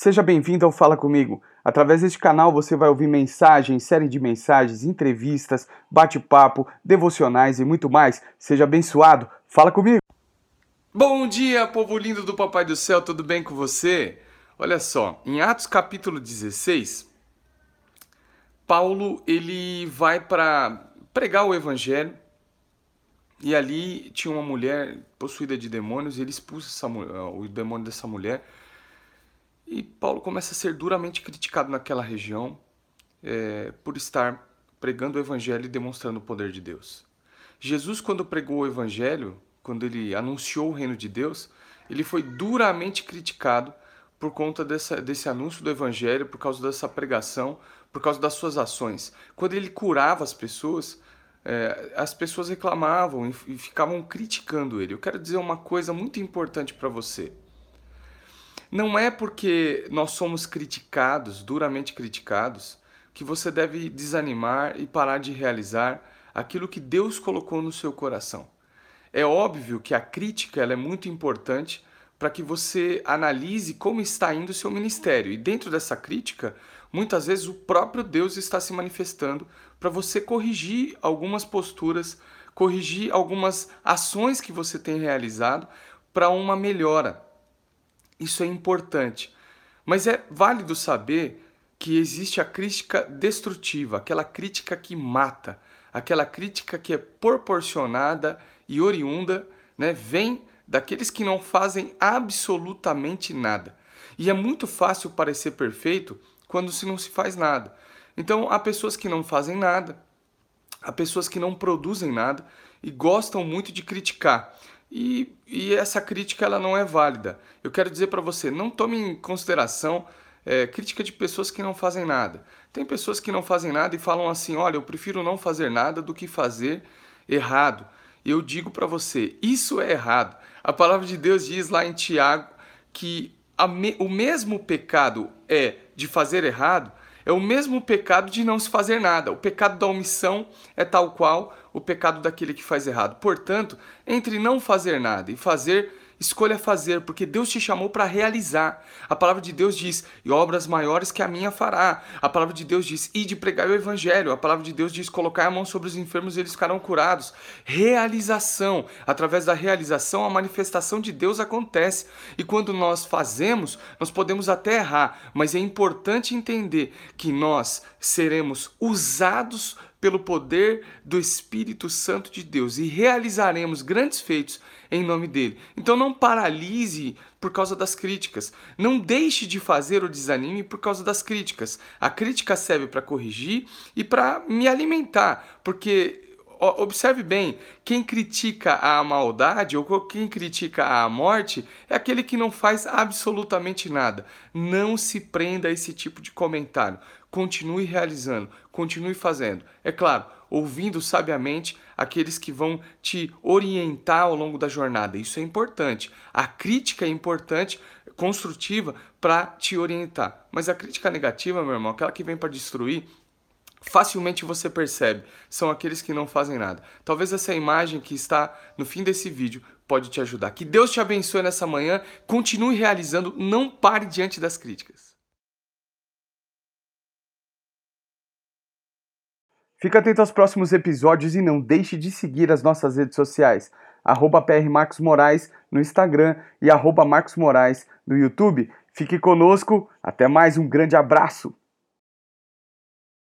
Seja bem-vindo ao Fala Comigo. Através deste canal você vai ouvir mensagens, série de mensagens, entrevistas, bate-papo, devocionais e muito mais. Seja abençoado. Fala comigo. Bom dia, povo lindo do Papai do Céu, tudo bem com você? Olha só, em Atos capítulo 16, Paulo ele vai para pregar o evangelho e ali tinha uma mulher possuída de demônios e ele expulsa essa, o demônio dessa mulher e Paulo começa a ser duramente criticado naquela região é, por estar pregando o evangelho e demonstrando o poder de Deus. Jesus, quando pregou o evangelho, quando ele anunciou o reino de Deus, ele foi duramente criticado por conta dessa, desse anúncio do evangelho, por causa dessa pregação, por causa das suas ações. Quando ele curava as pessoas, é, as pessoas reclamavam e, e ficavam criticando ele. Eu quero dizer uma coisa muito importante para você. Não é porque nós somos criticados, duramente criticados, que você deve desanimar e parar de realizar aquilo que Deus colocou no seu coração. É óbvio que a crítica ela é muito importante para que você analise como está indo o seu ministério. E dentro dessa crítica, muitas vezes o próprio Deus está se manifestando para você corrigir algumas posturas, corrigir algumas ações que você tem realizado para uma melhora. Isso é importante. Mas é válido saber que existe a crítica destrutiva, aquela crítica que mata, aquela crítica que é proporcionada e oriunda, né, vem daqueles que não fazem absolutamente nada. E é muito fácil parecer perfeito quando se não se faz nada. Então, há pessoas que não fazem nada, há pessoas que não produzem nada e gostam muito de criticar. E, e essa crítica ela não é válida. Eu quero dizer para você, não tome em consideração é, crítica de pessoas que não fazem nada. Tem pessoas que não fazem nada e falam assim: olha, eu prefiro não fazer nada do que fazer errado. Eu digo para você, isso é errado. A palavra de Deus diz lá em Tiago que me, o mesmo pecado é de fazer errado, é o mesmo pecado de não se fazer nada. O pecado da omissão é tal qual o pecado daquele que faz errado. Portanto, entre não fazer nada e fazer Escolha fazer, porque Deus te chamou para realizar. A palavra de Deus diz: "E obras maiores que a minha fará". A palavra de Deus diz: "E de pregar o evangelho". A palavra de Deus diz: "Colocar a mão sobre os enfermos e eles ficarão curados". Realização. Através da realização, a manifestação de Deus acontece. E quando nós fazemos, nós podemos até errar, mas é importante entender que nós seremos usados pelo poder do Espírito Santo de Deus e realizaremos grandes feitos em nome dele. Então não paralise por causa das críticas. Não deixe de fazer o desanime por causa das críticas. A crítica serve para corrigir e para me alimentar, porque observe bem, quem critica a maldade ou quem critica a morte é aquele que não faz absolutamente nada. Não se prenda a esse tipo de comentário. Continue realizando, continue fazendo. É claro, ouvindo sabiamente aqueles que vão te orientar ao longo da jornada. Isso é importante. A crítica é importante, construtiva, para te orientar. Mas a crítica negativa, meu irmão, aquela que vem para destruir, facilmente você percebe. São aqueles que não fazem nada. Talvez essa imagem que está no fim desse vídeo pode te ajudar. Que Deus te abençoe nessa manhã. Continue realizando, não pare diante das críticas. Fica atento aos próximos episódios e não deixe de seguir as nossas redes sociais, arroba Moraes no Instagram e arroba Marcos Moraes no YouTube. Fique conosco, até mais, um grande abraço!